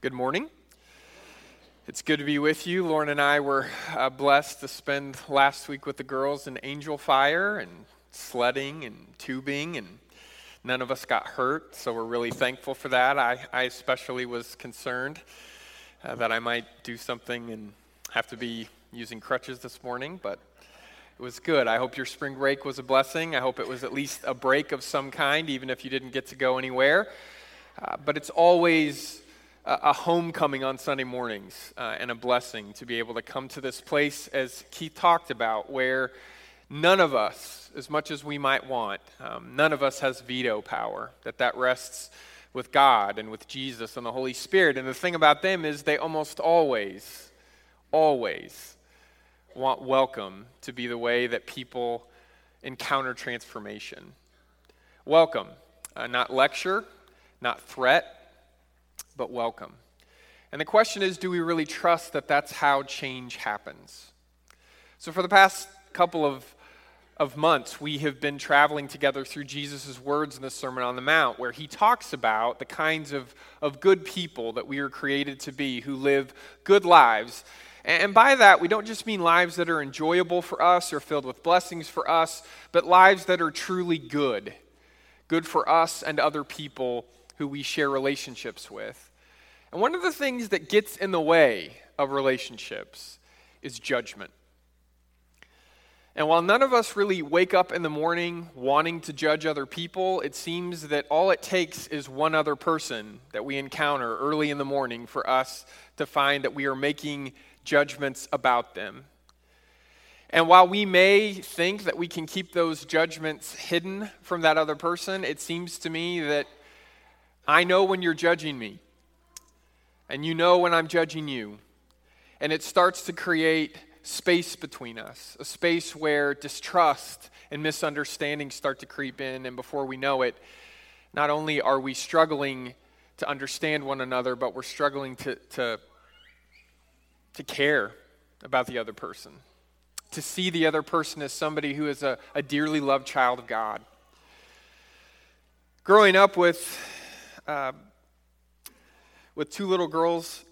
Good morning. It's good to be with you. Lauren and I were uh, blessed to spend last week with the girls in Angel Fire and sledding and tubing, and none of us got hurt, so we're really thankful for that. I, I especially was concerned uh, that I might do something and have to be using crutches this morning, but it was good. I hope your spring break was a blessing. I hope it was at least a break of some kind, even if you didn't get to go anywhere. Uh, but it's always a, homecoming on Sunday mornings uh, and a blessing to be able to come to this place, as Keith talked about, where none of us, as much as we might want, um, none of us has veto power, that that rests with God and with Jesus and the Holy Spirit. And the thing about them is they almost always, always want welcome to be the way that people encounter transformation. Welcome, uh, not lecture, not threat, but welcome. And the question is do we really trust that that's how change happens? So, for the past couple of, of months, we have been traveling together through Jesus' words in the Sermon on the Mount, where he talks about the kinds of, of good people that we are created to be who live good lives and by that, we don't just mean lives that are enjoyable for us or filled with blessings for us, but lives that are truly good. Good for us and other people who we share relationships with. And one of the things that gets in the way of relationships is judgment. And while none of us really wake up in the morning wanting to judge other people, it seems that all it takes is one other person that we encounter early in the morning for us to find that we are making judgments about them. And while we may think that we can keep those judgments hidden from that other person, it seems to me that I know when you're judging me, and you know when I'm judging you. And it starts to create space between us, a space where distrust and misunderstanding start to creep in. And before we know it, not only are we struggling to understand one another, but we're struggling to, to to care about the other person, to see the other person as somebody who is a, a dearly loved child of God. Growing up with, uh, with two little girls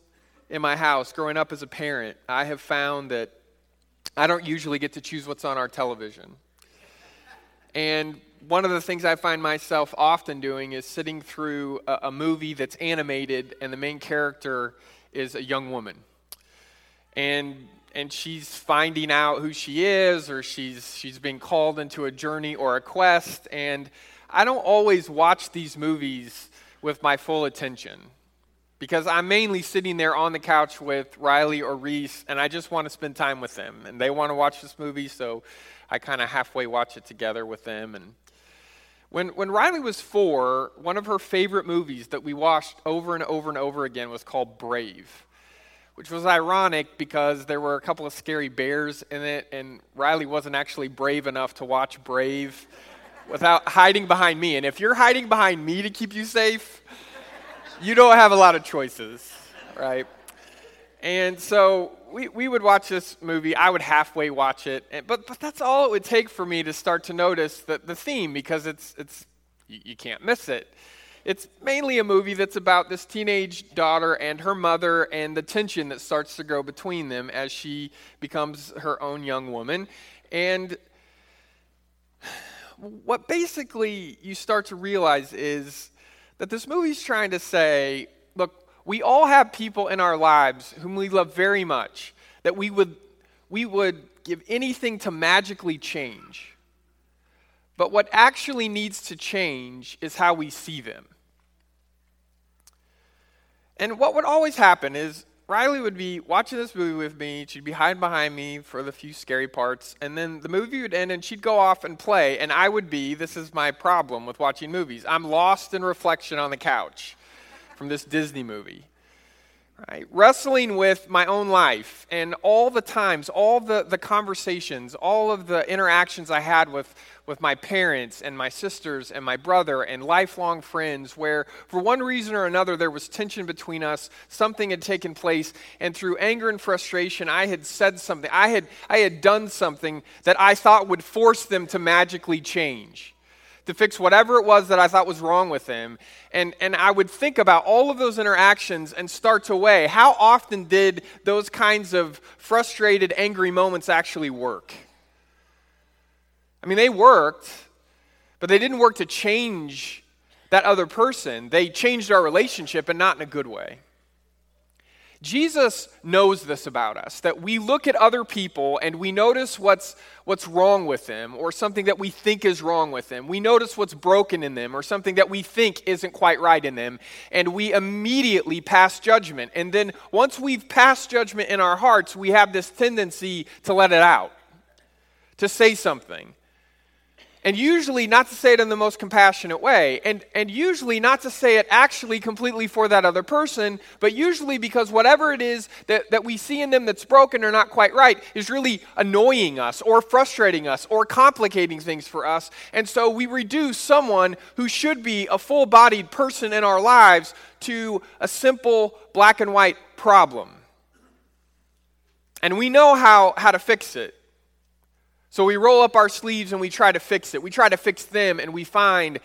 in my house, growing up as a parent, I have found that I don't usually get to choose what's on our television. And one of the things I find myself often doing is sitting through a, a movie that's animated and the main character is a young woman. And and she's finding out who she is or she's she's being called into a journey or a quest. And I don't always watch these movies with my full attention because I'm mainly sitting there on the couch with Riley or Reese and I just want to spend time with them and they want to watch this movie so I kind of halfway watch it together with them and when, when Riley was four, one of her favorite movies that we watched over and over and over again was called Brave which was ironic because there were a couple of scary bears in it, and Riley wasn't actually brave enough to watch Brave without hiding behind me. And if you're hiding behind me to keep you safe, you don't have a lot of choices, right? And so we, we would watch this movie. I would halfway watch it, and, but, but that's all it would take for me to start to notice the, the theme because it's, it's you, you can't miss it. It's mainly a movie that's about this teenage daughter and her mother and the tension that starts to grow between them as she becomes her own young woman. And what basically you start to realize is that this movie's trying to say look, we all have people in our lives whom we love very much that we would, we would give anything to magically change. But what actually needs to change is how we see them. And what would always happen is Riley would be watching this movie with me. She'd be hiding behind me for the few scary parts. And then the movie would end and she'd go off and play. And I would be this is my problem with watching movies. I'm lost in reflection on the couch from this Disney movie right? Wrestling with my own life and all the times, all the, the conversations, all of the interactions I had with, with my parents and my sisters and my brother and lifelong friends, where for one reason or another there was tension between us, something had taken place, and through anger and frustration, I had said something, I had, I had done something that I thought would force them to magically change to fix whatever it was that I thought was wrong with him. And, and I would think about all of those interactions and start to weigh how often did those kinds of frustrated, angry moments actually work? I mean, they worked, but they didn't work to change that other person. They changed our relationship and not in a good way. Jesus knows this about us that we look at other people and we notice what's, what's wrong with them or something that we think is wrong with them. We notice what's broken in them or something that we think isn't quite right in them, and we immediately pass judgment. And then once we've passed judgment in our hearts, we have this tendency to let it out, to say something. And usually not to say it in the most compassionate way. And, and usually not to say it actually completely for that other person, but usually because whatever it is that, that we see in them that's broken or not quite right is really annoying us or frustrating us or complicating things for us. And so we reduce someone who should be a full bodied person in our lives to a simple black and white problem. And we know how, how to fix it. So we roll up our sleeves and we try to fix it. We try to fix them and we find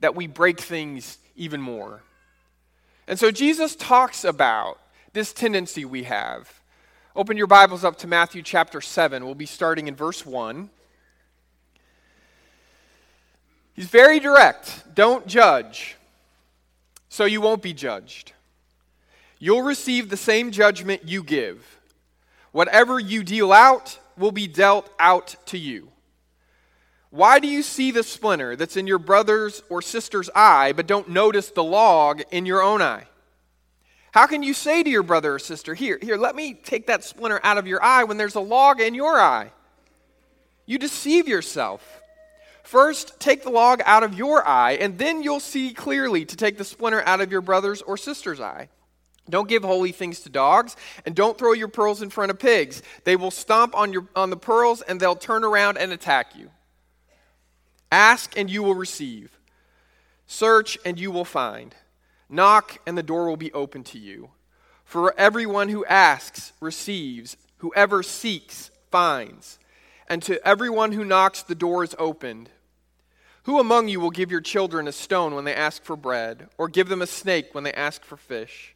that we break things even more. And so Jesus talks about this tendency we have. Open your Bibles up to Matthew chapter 7. We'll be starting in verse 1. He's very direct. Don't judge, so you won't be judged. You'll receive the same judgment you give. Whatever you deal out, will be dealt out to you. Why do you see the splinter that's in your brother's or sister's eye, but don't notice the log in your own eye? How can you say to your brother or sister, Here, here, let me take that splinter out of your eye when there's a log in your eye? You deceive yourself. First, take the log out of your eye, and then you'll see clearly to take the splinter out of your brother's or sister's eye. Don't give holy things to dogs, and don't throw your pearls in front of pigs. They will stomp on, your, on the pearls, and they'll turn around and attack you. Ask, and you will receive. Search, and you will find. Knock, and the door will be open to you. For everyone who asks receives, whoever seeks finds, and to everyone who knocks, the door is opened. Who among you will give your children a stone when they ask for bread, or give them a snake when they ask for fish?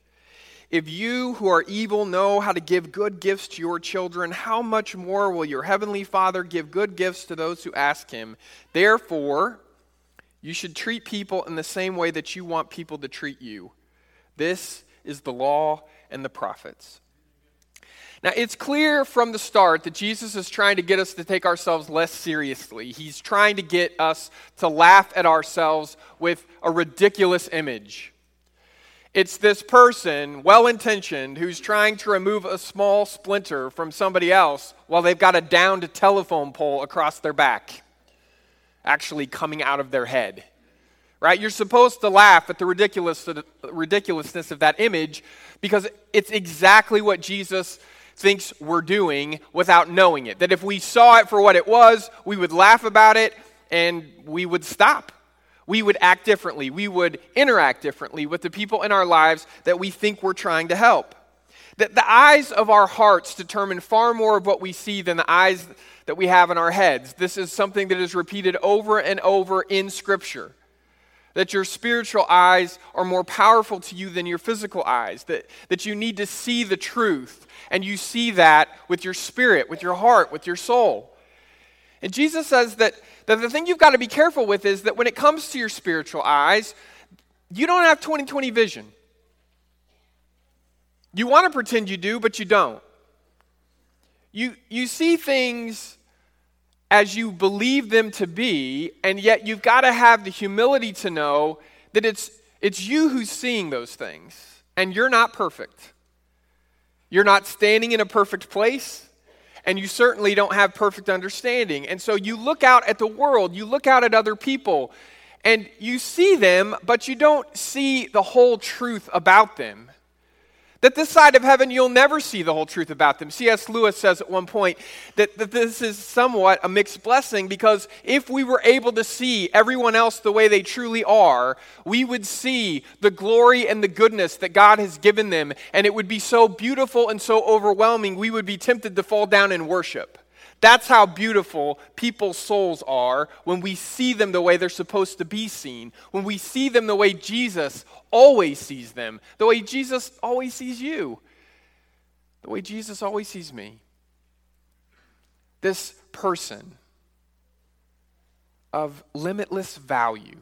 If you who are evil know how to give good gifts to your children, how much more will your heavenly Father give good gifts to those who ask him? Therefore, you should treat people in the same way that you want people to treat you. This is the law and the prophets. Now, it's clear from the start that Jesus is trying to get us to take ourselves less seriously. He's trying to get us to laugh at ourselves with a ridiculous image. It's this person, well intentioned, who's trying to remove a small splinter from somebody else while they've got a downed telephone pole across their back, actually coming out of their head. Right? You're supposed to laugh at the ridiculous, ridiculousness of that image because it's exactly what Jesus thinks we're doing without knowing it. That if we saw it for what it was, we would laugh about it and we would stop we would act differently. We would interact differently with the people in our lives that we think we're trying to help. That the eyes of our hearts determine far more of what we see than the eyes that we have in our heads. This is something that is repeated over and over in Scripture. That your spiritual eyes are more powerful to you than your physical eyes. That, that you need to see the truth, and you see that with your spirit, with your heart, with your soul. And Jesus says that that the thing you've got to be careful with is that when it comes to your spiritual eyes, you don't have 2020 vision. You want to pretend you do, but you don't. You, you see things as you believe them to be, and yet you've got to have the humility to know that it's, it's you who's seeing those things, and you're not perfect. You're not standing in a perfect place and you certainly don't have perfect understanding. And so you look out at the world, you look out at other people, and you see them, but you don't see the whole truth about them. That this side of heaven, you'll never see the whole truth about them. C.S. Lewis says at one point that, that this is somewhat a mixed blessing because if we were able to see everyone else the way they truly are, we would see the glory and the goodness that God has given them, and it would be so beautiful and so overwhelming, we would be tempted to fall down and worship. That's how beautiful people's souls are when we see them the way they're supposed to be seen, when we see them the way Jesus always sees them, the way Jesus always sees you, the way Jesus always sees me. This person of limitless value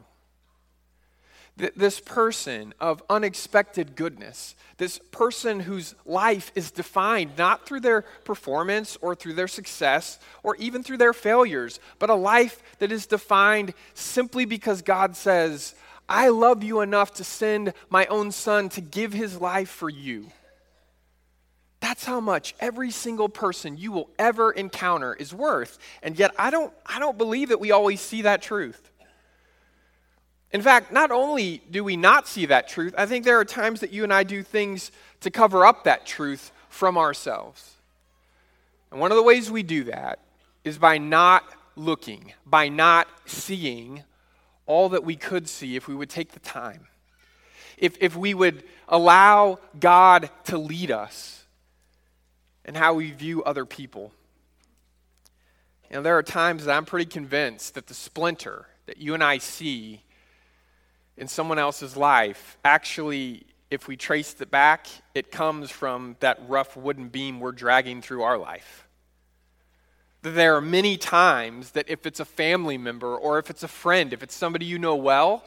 this person of unexpected goodness, this person whose life is defined not through their performance or through their success or even through their failures, but a life that is defined simply because God says, I love you enough to send my own son to give his life for you. That's how much every single person you will ever encounter is worth. And yet I don't I don't believe that we always see that truth. In fact, not only do we not see that truth, I think there are times that you and I do things to cover up that truth from ourselves. And one of the ways we do that is by not looking, by not seeing all that we could see if we would take the time. If, if we would allow God to lead us and how we view other people. Know, there are times that I'm pretty convinced that the splinter that you and I see in someone else's life, actually, if we trace it back, it comes from that rough wooden beam we're dragging through our life. There are many times that if it's a family member or if it's a friend, if it's somebody you know well,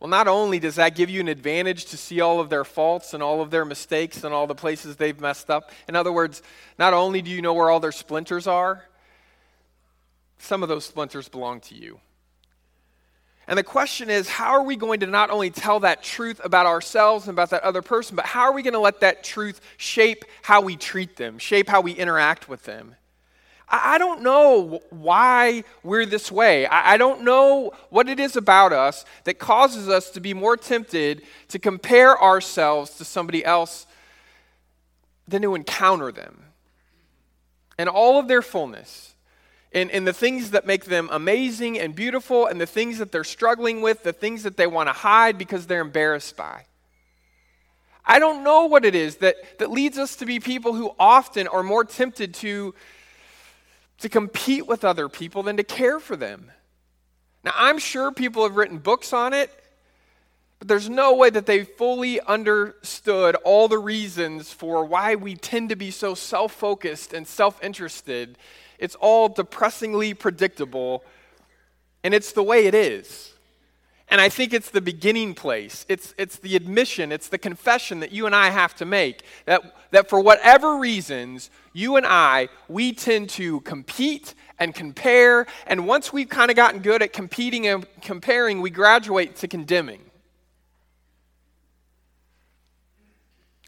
well, not only does that give you an advantage to see all of their faults and all of their mistakes and all the places they've messed up. In other words, not only do you know where all their splinters are, some of those splinters belong to you. And the question is, how are we going to not only tell that truth about ourselves and about that other person, but how are we going to let that truth shape how we treat them, shape how we interact with them? I, don't know why we're this way. I, I don't know what it is about us that causes us to be more tempted to compare ourselves to somebody else than to encounter them and all of their fullness in, in the things that make them amazing and beautiful, and the things that they're struggling with, the things that they want to hide because they're embarrassed by. I don't know what it is that, that leads us to be people who often are more tempted to, to compete with other people than to care for them. Now, I'm sure people have written books on it, but there's no way that they fully understood all the reasons for why we tend to be so self focused and self interested it's all depressingly predictable, and it's the way it is. And I think it's the beginning place. It's, it's the admission, it's the confession that you and I have to make that, that for whatever reasons, you and I, we tend to compete and compare. And once we've kind of gotten good at competing and comparing, we graduate to condemning.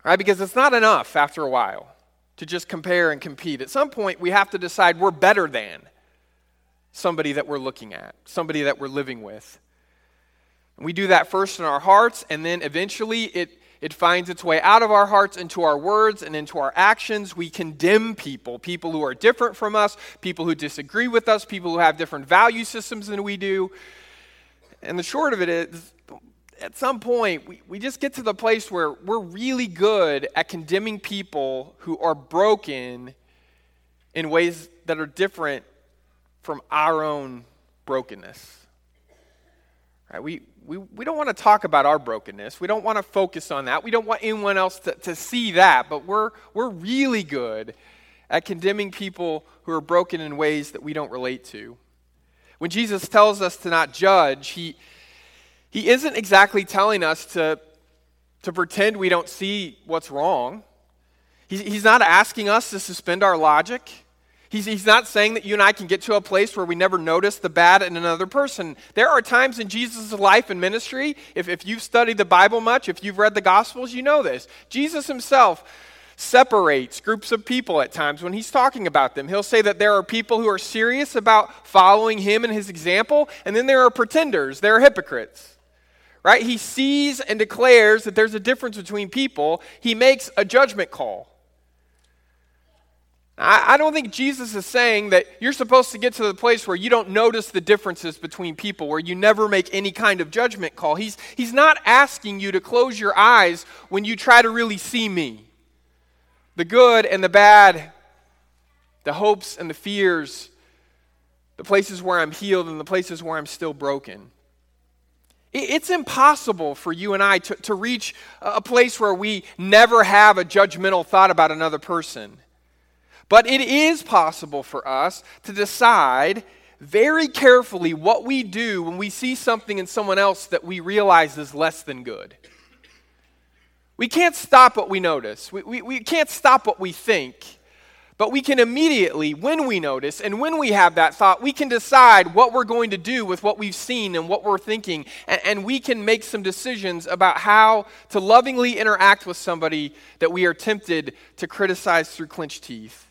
Right? Because it's not enough after a while to just compare and compete. At some point, we have to decide we're better than somebody that we're looking at, somebody that we're living with. we do that first in our hearts, and then eventually it, it finds its way out of our hearts into our words and into our actions. We condemn people, people who are different from us, people who disagree with us, people who have different value systems than we do. And the short of it is, at some point, we, we just get to the place where we're really good at condemning people who are broken in ways that are different from our own brokenness. Right? We, we, we don't want to talk about our brokenness. We don't want to focus on that. We don't want anyone else to, to see that. But we're, we're really good at condemning people who are broken in ways that we don't relate to. When Jesus tells us to not judge, he, he isn't exactly telling us to, to pretend we don't see what's wrong. He's, he's not asking us to suspend our logic. He's, he's not saying that you and I can get to a place where we never notice the bad in another person. There are times in Jesus' life and ministry, if, if you've studied the Bible much, if you've read the Gospels, you know this. Jesus himself separates groups of people at times when he's talking about them. He'll say that there are people who are serious about following him and his example, and then there are pretenders, there are hypocrites right? He sees and declares that there's a difference between people. He makes a judgment call. I, don't think Jesus is saying that you're supposed to get to the place where you don't notice the differences between people, where you never make any kind of judgment call. He's, he's not asking you to close your eyes when you try to really see me. The good and the bad the hopes and the fears, the places where I'm healed and the places where I'm still broken. It's impossible for you and I to, to reach a place where we never have a judgmental thought about another person. But it is possible for us to decide very carefully what we do when we see something in someone else that we realize is less than good. We can't stop what we notice, we, we, we can't stop what we think. But we can immediately, when we notice and when we have that thought, we can decide what we're going to do with what we've seen and what we're thinking. And, and, we can make some decisions about how to lovingly interact with somebody that we are tempted to criticize through clenched teeth.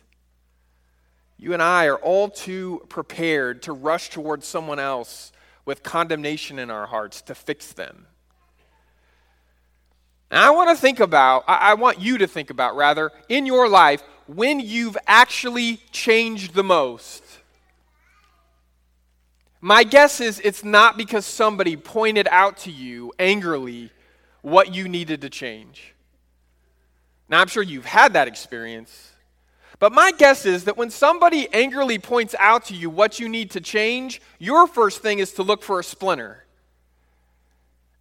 You and I are all too prepared to rush towards someone else with condemnation in our hearts to fix them. And I want to think about, I want you to think about, rather, in your life, when you've actually changed the most. My guess is it's not because somebody pointed out to you angrily what you needed to change. Now, I'm sure you've had that experience. But my guess is that when somebody angrily points out to you what you need to change, your first thing is to look for a splinter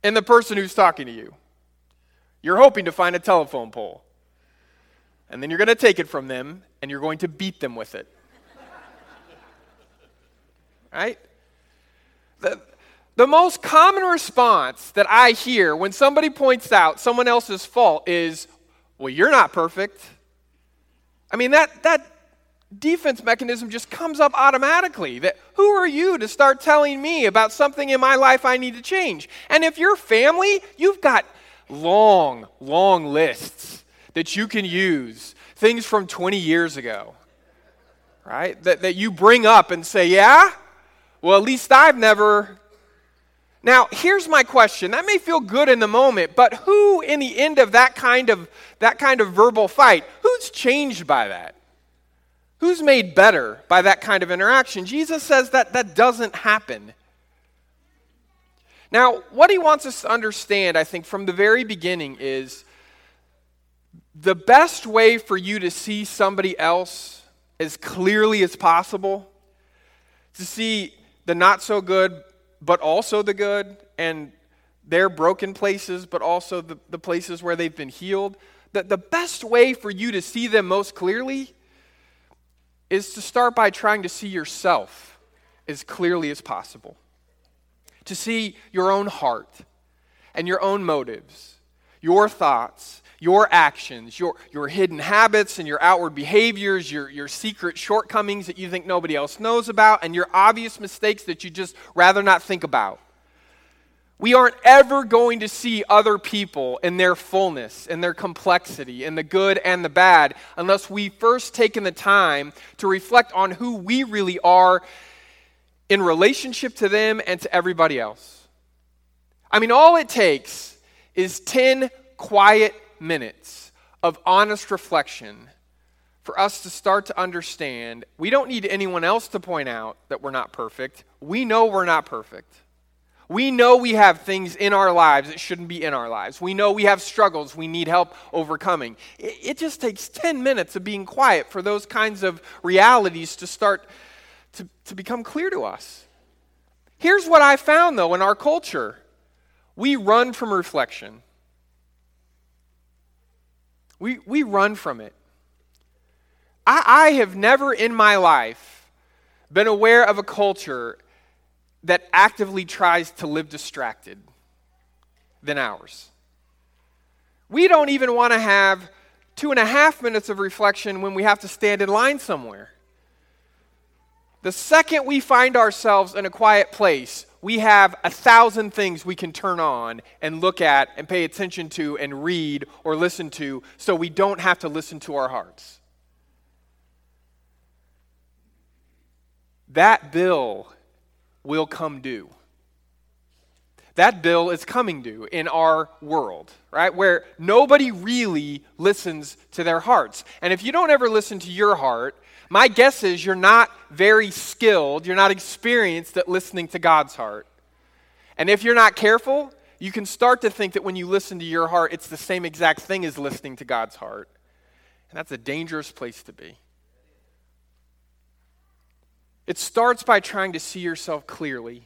in the person who's talking to you. You're hoping to find a telephone pole. And then you're going to take it from them and you're going to beat them with it. right? The, the most common response that I hear when somebody points out someone else's fault is, well, you're not perfect. I mean, that, that defense mechanism just comes up automatically. That who are you to start telling me about something in my life I need to change? And if you're family, you've got long, long lists that you can use, things from 20 years ago, right? That, that you bring up and say, yeah? Well, at least I've never. Now, here's my question. That may feel good in the moment, but who in the end of that kind of that kind of verbal fight, who's changed by that? Who's made better by that kind of interaction? Jesus says that that doesn't happen. Now, what he wants us to understand, I think, from the very beginning is the best way for you to see somebody else as clearly as possible, to see the not so good, but also the good, and their broken places, but also the, the places where they've been healed. That the best way for you to see them most clearly is to start by trying to see yourself as clearly as possible to see your own heart and your own motives, your thoughts, your actions, your, your hidden habits and your outward behaviors, your, your secret shortcomings that you think nobody else knows about, and your obvious mistakes that you just rather not think about. We aren't ever going to see other people in their fullness, in their complexity, in the good and the bad, unless we first taken the time to reflect on who we really are in relationship to them and to everybody else. I mean, all it takes is 10 quiet minutes of honest reflection for us to start to understand we don't need anyone else to point out that we're not perfect. We know we're not perfect. We know we have things in our lives that shouldn't be in our lives. We know we have struggles we need help overcoming. It, it just takes 10 minutes of being quiet for those kinds of realities to start to, to become clear to us. Here's what I found, though, in our culture we run from reflection. We, we run from it. I, I have never in my life been aware of a culture that actively tries to live distracted than ours. We don't even want to have two and a half minutes of reflection when we have to stand in line somewhere. The second we find ourselves in a quiet place, we have a thousand things we can turn on and look at and pay attention to and read or listen to so we don't have to listen to our hearts. That bill will come due. That bill is coming due in our world, right? Where nobody really listens to their hearts. And if you don't ever listen to your heart, my guess is you're not very skilled, you're not experienced at listening to God's heart. And if you're not careful, you can start to think that when you listen to your heart, it's the same exact thing as listening to God's heart. And that's a dangerous place to be. It starts by trying to see yourself clearly.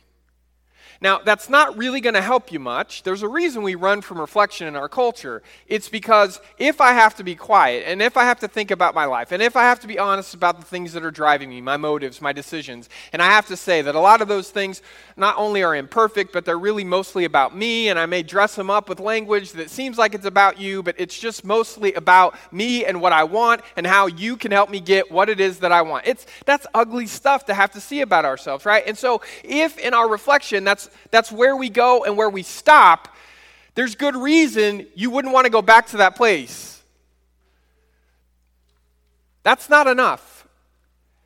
Now, that's not really going to help you much. There's a reason we run from reflection in our culture. It's because if I have to be quiet, and if I have to think about my life, and if I have to be honest about the things that are driving me, my motives, my decisions, and I have to say that a lot of those things not only are imperfect, but they're really mostly about me, and I may dress them up with language that seems like it's about you, but it's just mostly about me and what I want and how you can help me get what it is that I want. It's that's ugly stuff to have to see about ourselves, right? And so if in our reflection that's that's, where we go and where we stop, there's good reason you wouldn't want to go back to that place. That's not enough.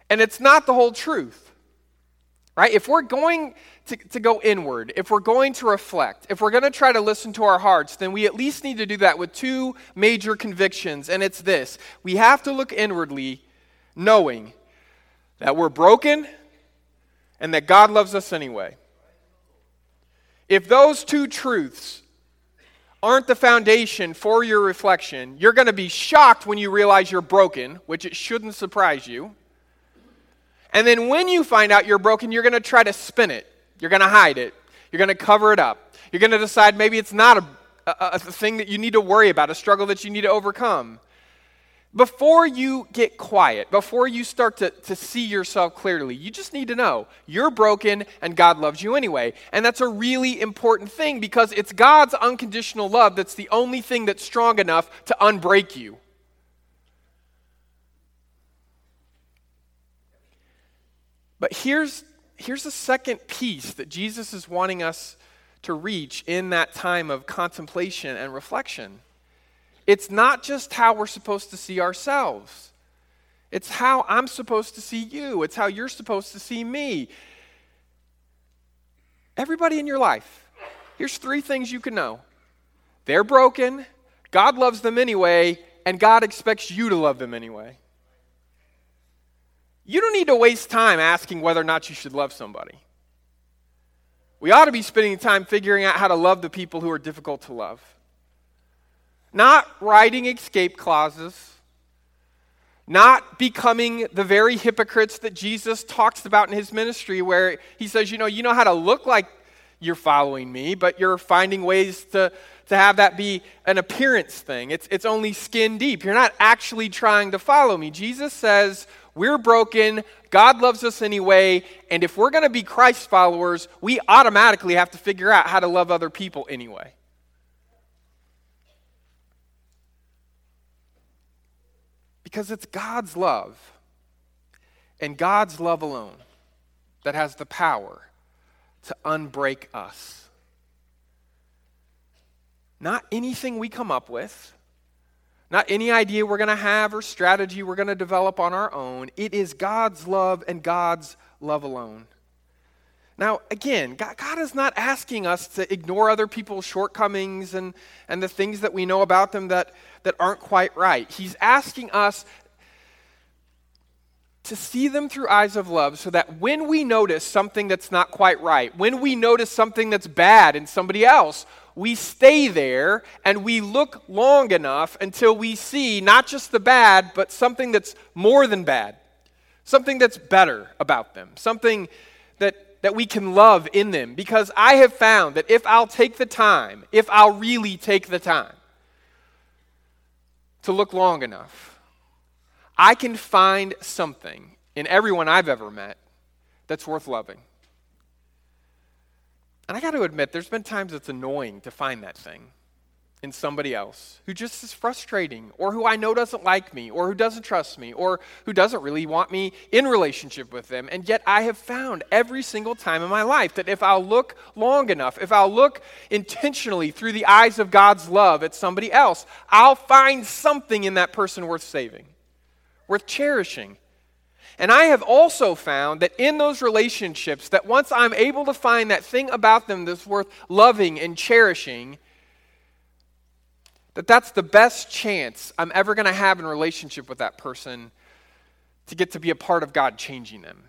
And it's not the whole truth. Right? If we're going to, to go inward, if we're going to reflect, if we're going to try to listen to our hearts, then we at least need to do that with two major convictions. And it's this we have to look inwardly, knowing that we're broken and that God loves us anyway. If those two truths aren't the foundation for your reflection, you're going to be shocked when you realize you're broken, which it shouldn't surprise you. And then when you find out you're broken, you're going to try to spin it. You're going to hide it. You're going to cover it up. You're going to decide maybe it's not a, a, a, thing that you need to worry about, a struggle that you need to overcome. Before you get quiet, before you start to, to see yourself clearly, you just need to know you're broken and God loves you anyway. And that's a really important thing because it's God's unconditional love that's the only thing that's strong enough to unbreak you. But here's, here's the second piece that Jesus is wanting us to reach in that time of contemplation and reflection. It's not just how we're supposed to see ourselves, it's how I'm supposed to see you, it's how you're supposed to see me. Everybody in your life, here's three things you can know they're broken, God loves them anyway, and God expects you to love them anyway. You don't need to waste time asking whether or not you should love somebody. We ought to be spending time figuring out how to love the people who are difficult to love. Not writing escape clauses, not becoming the very hypocrites that Jesus talks about in his ministry, where he says, you know, you know how to look like you're following me, but you're finding ways to, to have that be an appearance thing. It's, it's only skin deep. You're not actually trying to follow me. Jesus says, we're broken. God loves us anyway. And if we're going to be Christ followers, we automatically have to figure out how to love other people anyway. Because it's God's love and God's love alone that has the power to unbreak us. Not anything we come up with, not any idea we're going to have or strategy we're going to develop on our own. It is God's love and God's love alone. Now, again, God, is not asking us to ignore other people's shortcomings and, and the things that we know about them that, that aren't quite right. He's asking us to see them through eyes of love so that when we notice something that's not quite right, when we notice something that's bad in somebody else, we stay there and we look long enough until we see not just the bad, but something that's more than bad, something that's better about them, something that that we can love in them because I have found that if I'll take the time, if I'll really take the time to look long enough, I can find something in everyone I've ever met that's worth loving. And I got to admit, there's been times it's annoying to find that thing in somebody else who just is frustrating or who I know doesn't like me or who doesn't trust me or who doesn't really want me in relationship with them. And yet I have found every single time in my life that if I'll look long enough, if I'll look intentionally through the eyes of God's love at somebody else, I'll find something in that person worth saving, worth cherishing. And I have also found that in those relationships that once I'm able to find that thing about them that's worth loving and cherishing, that that's the best chance I'm ever going to have in relationship with that person to get to be a part of God changing them.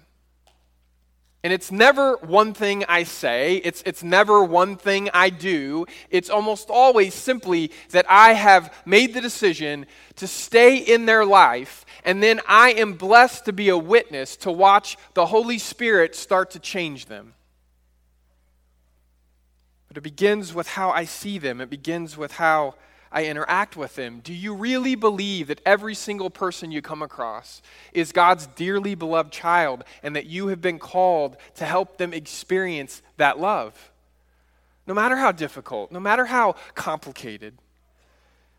And it's never one thing I say, it's, it's never one thing I do. It's almost always simply that I have made the decision to stay in their life, and then I am blessed to be a witness to watch the Holy Spirit start to change them. But it begins with how I see them, it begins with how I interact with them. Do you really believe that every single person you come across is God's dearly beloved child and that you have been called to help them experience that love? No matter how difficult, no matter how complicated.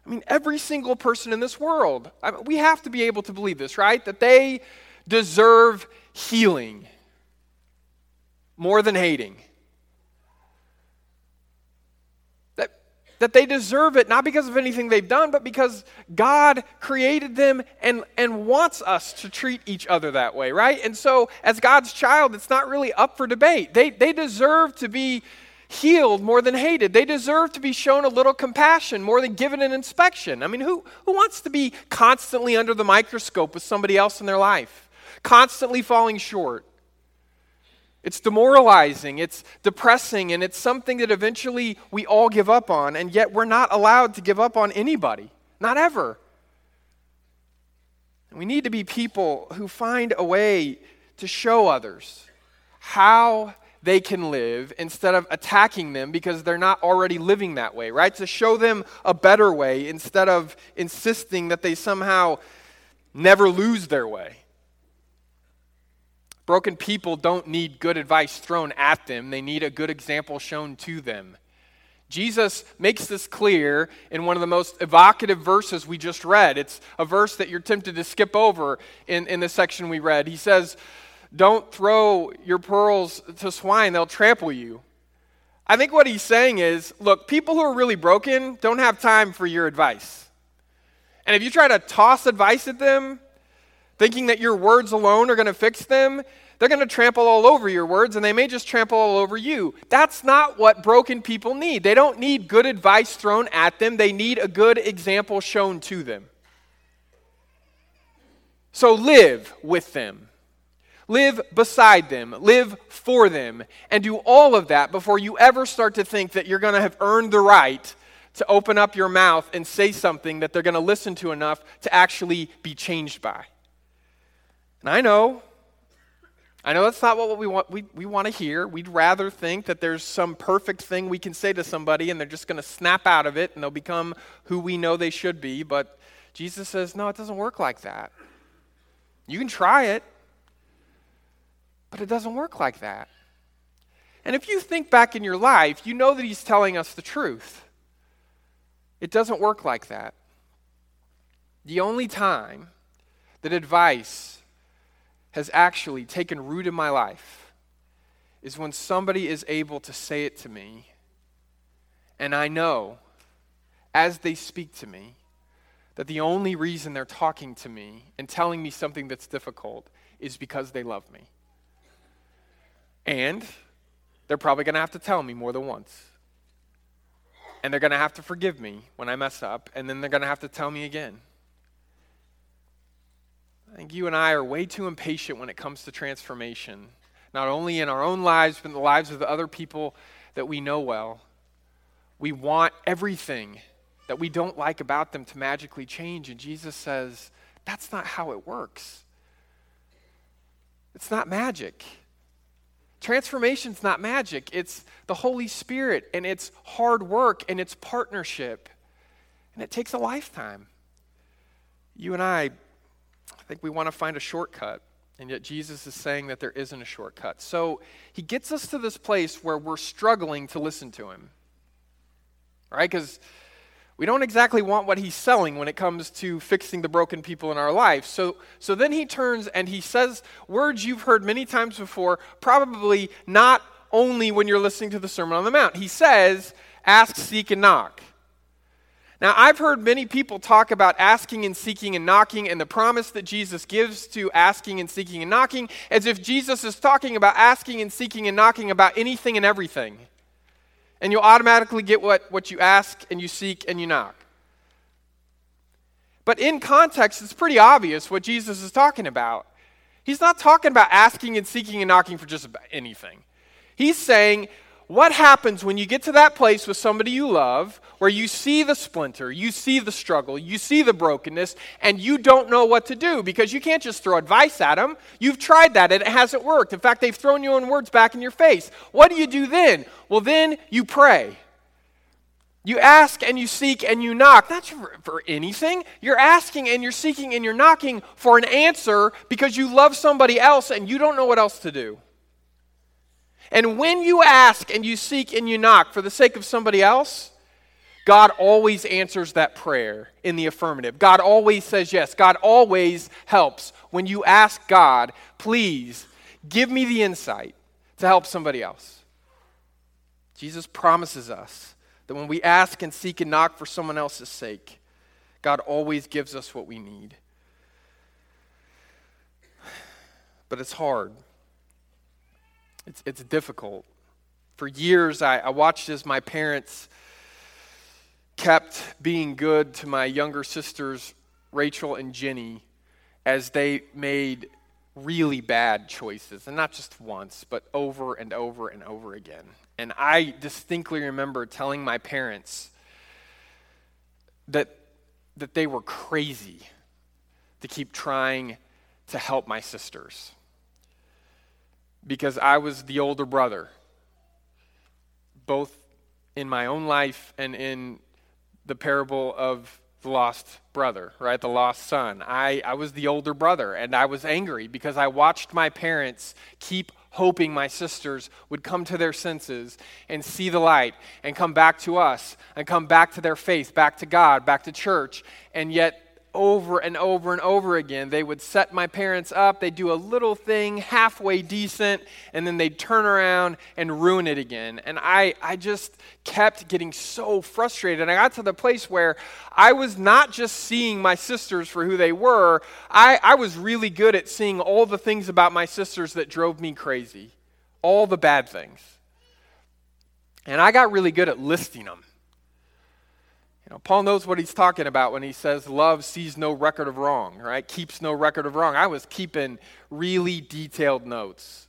I mean, every single person in this world, I mean, we have to be able to believe this, right? That they deserve healing more than hating. That they deserve it not because of anything they've done, but because God created them and, and wants us to treat each other that way, right? And so, as God's child, it's not really up for debate. They, they deserve to be healed more than hated. They deserve to be shown a little compassion more than given an inspection. I mean, who, who wants to be constantly under the microscope with somebody else in their life? Constantly falling short? It's demoralizing, it's depressing, and it's something that eventually we all give up on, and yet we're not allowed to give up on anybody. Not ever. We need to be people who find a way to show others how they can live instead of attacking them because they're not already living that way, right? To show them a better way instead of insisting that they somehow never lose their way. Broken people don't need good advice thrown at them, they need a good example shown to them. Jesus makes this clear in one of the most evocative verses we just read. It's a verse that you're tempted to skip over in, in the section we read. He says, Don't throw your pearls to swine, they'll trample you. I think what he's saying is look, people who are really broken don't have time for your advice. And if you try to toss advice at them, thinking that your words alone are going to fix them, they're going to trample all over your words and they may just trample all over you. That's not what broken people need. They don't need good advice thrown at them, they need a good example shown to them. So live with them. Live beside them, live for them, and do all of that before you ever start to think that you're going to have earned the right to open up your mouth and say something that they're going to listen to enough to actually be changed by. And I know, I know that's not what we want, we, we want to hear. We'd rather think that there's some perfect thing we can say to somebody and they're just going to snap out of it and they'll become who we know they should be. But Jesus says, no, it doesn't work like that. You can try it, but it doesn't work like that. And if you think back in your life, you know that He's telling us the truth. It doesn't work like that. The only time that advice has actually taken root in my life is when somebody is able to say it to me, and I know as they speak to me that the only reason they're talking to me and telling me something that's difficult is because they love me. And they're probably going to have to tell me more than once. And they're going to have to forgive me when I mess up, and then they're going to have to tell me again. I think you and I are way too impatient when it comes to transformation, not only in our own lives, but in the lives of the other people that we know well. We want everything that we don't like about them to magically change, and Jesus says, that's not how it works. It's not magic. Transformation's not magic. It's the Holy Spirit, and it's hard work, and it's partnership. And it takes a lifetime. You and I I think we want to find a shortcut. And yet Jesus is saying that there isn't a shortcut. So he gets us to this place where we're struggling to listen to him. Right? Because we don't exactly want what he's selling when it comes to fixing the broken people in our life. So, so then he turns and he says words you've heard many times before, probably not only when you're listening to the Sermon on the Mount. He says, Ask, seek, and knock. Now, I've heard many people talk about asking and seeking and knocking and the promise that Jesus gives to asking and seeking and knocking as if Jesus is talking about asking and seeking and knocking about anything and everything. And you'll automatically get what, what you ask and you seek and you knock. But in context, it's pretty obvious what Jesus is talking about. He's not talking about asking and seeking and knocking for just anything. He's saying, what happens when you get to that place with somebody you love where you see the splinter, you see the struggle, you see the brokenness, and you don't know what to do because you can't just throw advice at them. You've tried that and it hasn't worked. In fact, they've thrown your own words back in your face. What do you do then? Well, then you pray. You ask and you seek and you knock. Not for, for, anything. You're asking and you're seeking and you're knocking for an answer because you love somebody else and you don't know what else to do. And when you ask and you seek and you knock for the sake of somebody else, God always answers that prayer in the affirmative. God always says yes. God always helps. When you ask God, please give me the insight to help somebody else. Jesus promises us that when we ask and seek and knock for someone else's sake, God always gives us what we need. But it's hard. It's, it's difficult. For years, I, I watched as my parents kept being good to my younger sisters, Rachel and Jenny, as they made really bad choices. And not just once, but over and over and over again. And I distinctly remember telling my parents that, that they were crazy to keep trying to help my sisters because I was the older brother, both in my own life and in the parable of the lost brother, right? The lost son. I, I was the older brother, and I was angry because I watched my parents keep hoping my sisters would come to their senses and see the light and come back to us and come back to their faith, back to God, back to church, and yet over and over and over again. They would set my parents up, they'd do a little thing halfway decent, and then they'd turn around and ruin it again. And I, I just kept getting so frustrated. And I got to the place where I was not just seeing my sisters for who they were, I, I was really good at seeing all the things about my sisters that drove me crazy, all the bad things. And I got really good at listing them. Paul knows what he's talking about when he says love sees no record of wrong, right? Keeps no record of wrong. I was keeping really detailed notes.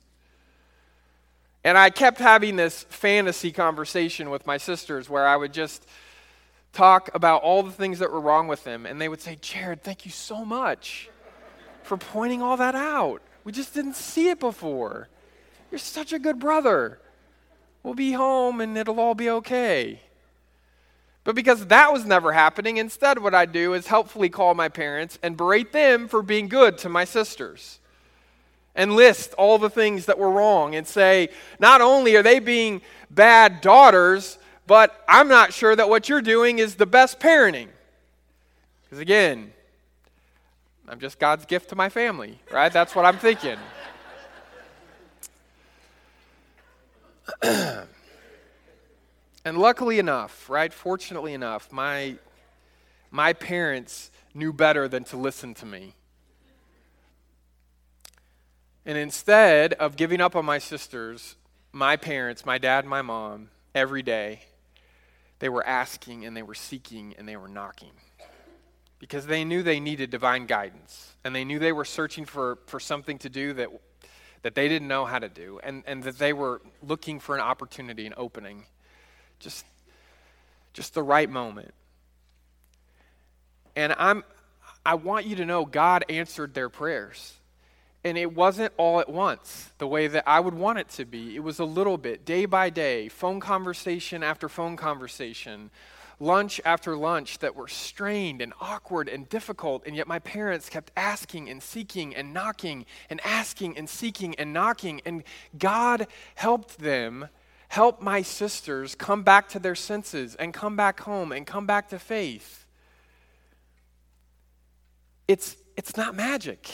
And I kept having this fantasy conversation with my sisters where I would just talk about all the things that were wrong with them. And they would say, Jared, thank you so much for pointing all that out. We just didn't see it before. You're such a good brother. We'll be home and it'll all be okay. But because that was never happening, instead, what I do is helpfully call my parents and berate them for being good to my sisters. And list all the things that were wrong and say, not only are they being bad daughters, but I'm not sure that what you're doing is the best parenting. Because again, I'm just God's gift to my family, right? That's what I'm thinking. And luckily enough, right, fortunately enough, my, my parents knew better than to listen to me. And instead of giving up on my sisters, my parents, my dad, my mom, every day, they were asking and they were seeking and they were knocking. Because they knew they needed divine guidance. And they knew they were searching for, for something to do that, that they didn't know how to do. And, and that they were looking for an opportunity, an opening just just the right moment. And I'm I want you to know God answered their prayers. And it wasn't all at once, the way that I would want it to be. It was a little bit, day by day, phone conversation after phone conversation, lunch after lunch that were strained and awkward and difficult. And yet my parents kept asking and seeking and knocking and asking and seeking and knocking. And God helped them help my sisters come back to their senses and come back home and come back to faith. It's, it's not magic.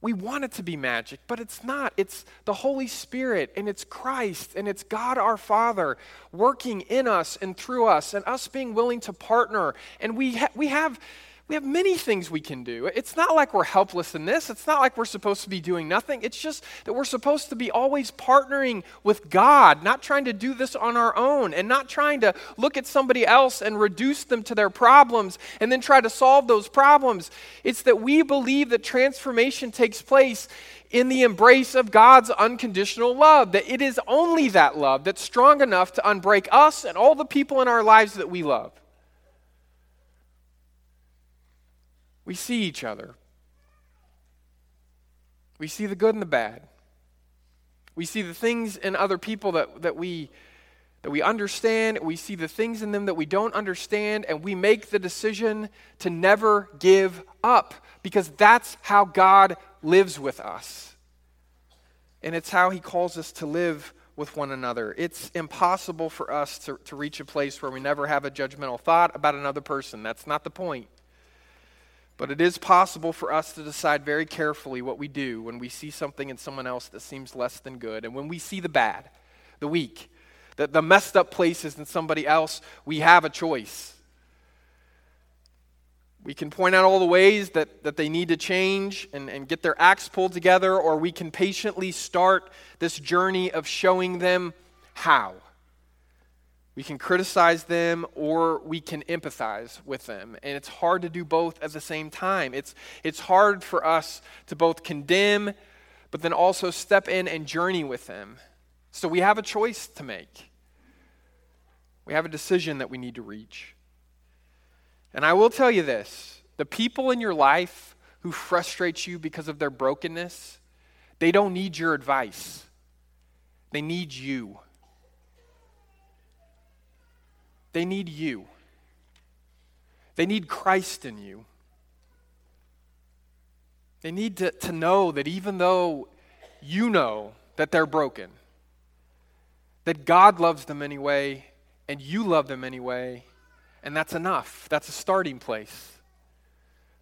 We want it to be magic, but it's not. It's the Holy Spirit and it's Christ and it's God our Father working in us and through us and us being willing to partner. And we, ha- we have we have many things we can do. It's not like we're helpless in this. It's not like we're supposed to be doing nothing. It's just that we're supposed to be always partnering with God, not trying to do this on our own and not trying to look at somebody else and reduce them to their problems and then try to solve those problems. It's that we believe that transformation takes place in the embrace of God's unconditional love, that it is only that love that's strong enough to unbreak us and all the people in our lives that we love. We see each other. We see the good and the bad. We see the things in other people that, that, we, that we understand. We see the things in them that we don't understand. And we make the decision to never give up because that's how God lives with us. And it's how He calls us to live with one another. It's impossible for us to, to reach a place where we never have a judgmental thought about another person. That's not the point. But it is possible for us to decide very carefully what we do when we see something in someone else that seems less than good. And when we see the bad, the weak, the, the messed up places in somebody else, we have a choice. We can point out all the ways that, that they need to change and, and get their acts pulled together, or we can patiently start this journey of showing them how. We can criticize them or we can empathize with them. And it's hard to do both at the same time. It's, it's hard for us to both condemn, but then also step in and journey with them. So we have a choice to make. We have a decision that we need to reach. And I will tell you this the people in your life who frustrate you because of their brokenness, they don't need your advice, they need you. They need you. They need Christ in you. They need to, to know that even though you know that they're broken, that God loves them anyway, and you love them anyway, and that's enough. That's a starting place.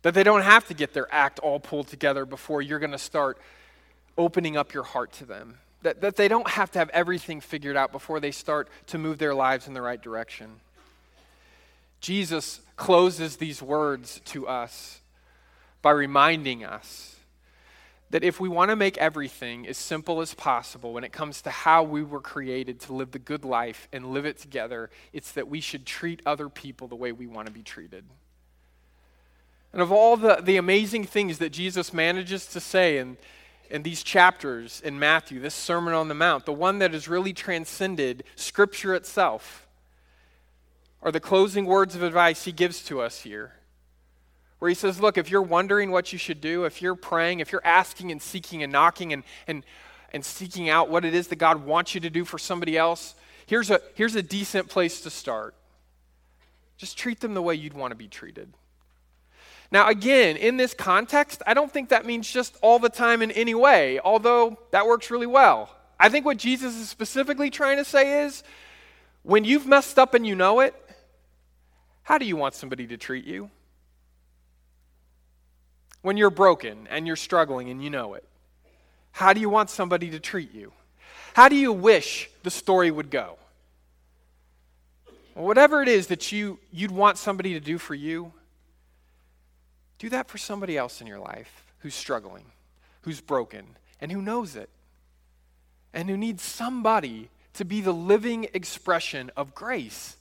That they don't have to get their act all pulled together before you're going to start opening up your heart to them. That, that they don't have to have everything figured out before they start to move their lives in the right direction. Jesus closes these words to us by reminding us that if we want to make everything as simple as possible when it comes to how we were created to live the good life and live it together, it's that we should treat other people the way we want to be treated. And of all the, the amazing things that Jesus manages to say in, in these chapters in Matthew, this Sermon on the Mount, the one that has really transcended Scripture itself, are the closing words of advice he gives to us here. Where he says, Look, if you're wondering what you should do, if you're praying, if you're asking and seeking and knocking and, and, and seeking out what it is that God wants you to do for somebody else, here's a, here's a decent place to start. Just treat them the way you'd want to be treated. Now, again, in this context, I don't think that means just all the time in any way, although that works really well. I think what Jesus is specifically trying to say is when you've messed up and you know it, how do you want somebody to treat you? When you're broken and you're struggling and you know it, how do you want somebody to treat you? How do you wish the story would go? Whatever it is that you, you'd want somebody to do for you, do that for somebody else in your life who's struggling, who's broken, and who knows it, and who needs somebody to be the living expression of grace.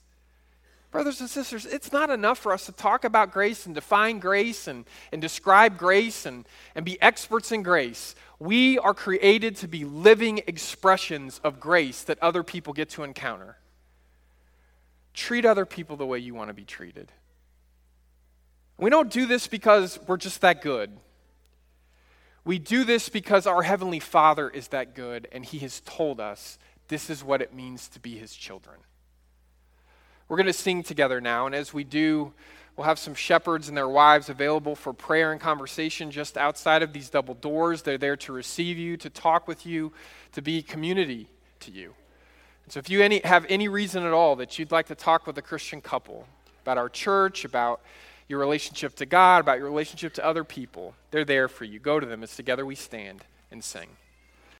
Brothers and sisters, it's not enough for us to talk about grace and define grace and, and describe grace and, and be experts in grace. We are created to be living expressions of grace that other people get to encounter. Treat other people the way you want to be treated. We don't do this because we're just that good. We do this because our Heavenly Father is that good and He has told us this is what it means to be His children. We're going to sing together now, and as we do, we'll have some shepherds and their wives available for prayer and conversation just outside of these double doors. They're there to receive you, to talk with you, to be community to you. And so if you any, have any reason at all that you'd like to talk with a Christian couple about our church, about your relationship to God, about your relationship to other people, they're there for you. Go to them as together we stand and sing.